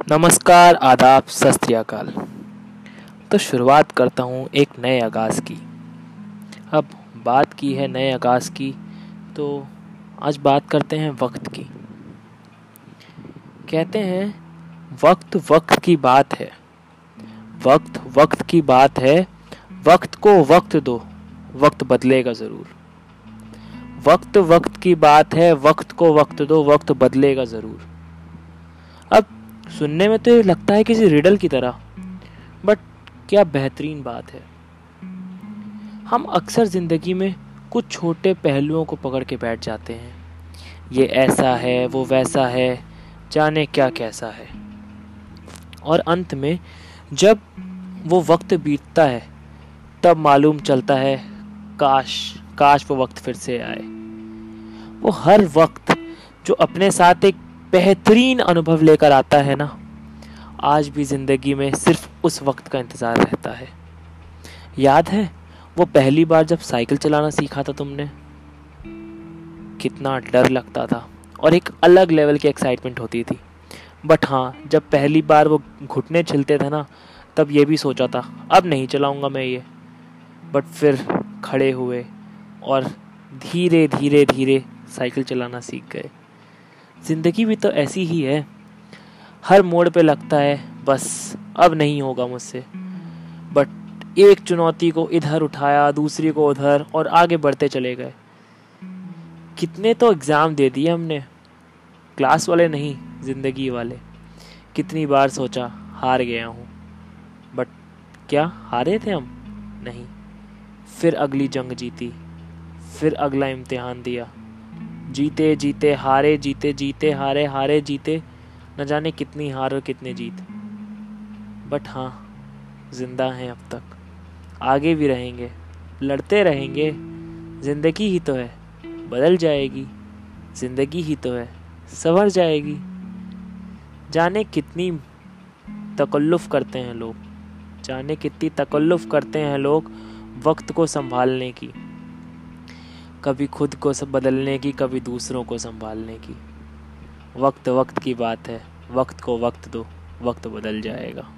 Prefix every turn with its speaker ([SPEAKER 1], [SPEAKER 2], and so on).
[SPEAKER 1] नमस्कार, आदाब सत श्रीकाल तो शुरुआत करता हूँ एक नए आगाज़ की। अब बात की है नए आगाज़ की तो आज बात करते हैं वक्त की। कहते हैं, वक्त वक्त की बात है। वक्त वक्त की बात है, वक्त को वक्त दो, वक्त बदलेगा ज़रूर। वक्त वक्त की बात है, वक्त को वक्त दो, वक्त बदलेगा ज़रूर। अब सुनने में तो ये लगता है किसी रिडल की तरह बट क्या बेहतरीन बात है। हम अक्सर ज़िंदगी में कुछ छोटे पहलुओं को पकड़ के बैठ जाते हैं। ये ऐसा है, वो वैसा है, जाने क्या कैसा है। और अंत में, जब वो वक्त बीतता है, तब मालूम चलता है, काश काश वो वक्त फिर से आए। वो हर वक्त जो अपने साथ एक बेहतरीन अनुभव लेकर आता है ना? आज भी ज़िंदगी में सिर्फ़ उस वक्त का इंतज़ार रहता है। याद है, वो पहली बार जब साइकिल चलाना सीखा था तुमने? कितना डर लगता था और एक अलग लेवल की एक्साइटमेंट होती थी। बट हाँ जब पहली बार वो घुटने छिलते थे ना, तब ये भी सोचा था, अब नहीं चलाऊँगा मैं ये। बट फिर खड़े हुए और धीरे धीरे धीरे साइकिल चलाना सीख गए। ज़िंदगी भी तो ऐसी ही है। हर मोड़ पे लगता है, बस अब नहीं होगा मुझसे। बट एक चुनौती को इधर उठाया, दूसरी को उधर और आगे बढ़ते चले गए। कितने तो एग्ज़ाम दे दिए हमने। क्लास वाले नहीं, ज़िंदगी वाले। कितनी बार सोचा, हार गया हूँ। बट क्या हारे थे हम? नहीं। फिर अगली जंग जीती। फिर अगला इम्तिहान दिया। जीते जीते, हारे, जीते जीते, हारे हारे, जीते। न जाने कितनी हार और कितने जीत। बट हाँ ज़िंदा हैं अब तक। आगे भी रहेंगे। लड़ते रहेंगे। ज़िंदगी ही तो है। बदल जाएगी। ज़िंदगी ही तो है। संवर जाएगी। जाने कितनी तकल्लुफ़ करते हैं लोग। जाने कितनी तकल्लुफ़ करते हैं लोग वक्त को संभालने की। कभी खुद को बदलने की, कभी दूसरों को संभालने की। वक्त वक्त की बात है। वक्त को वक्त दो। वक्त बदल जाएगा।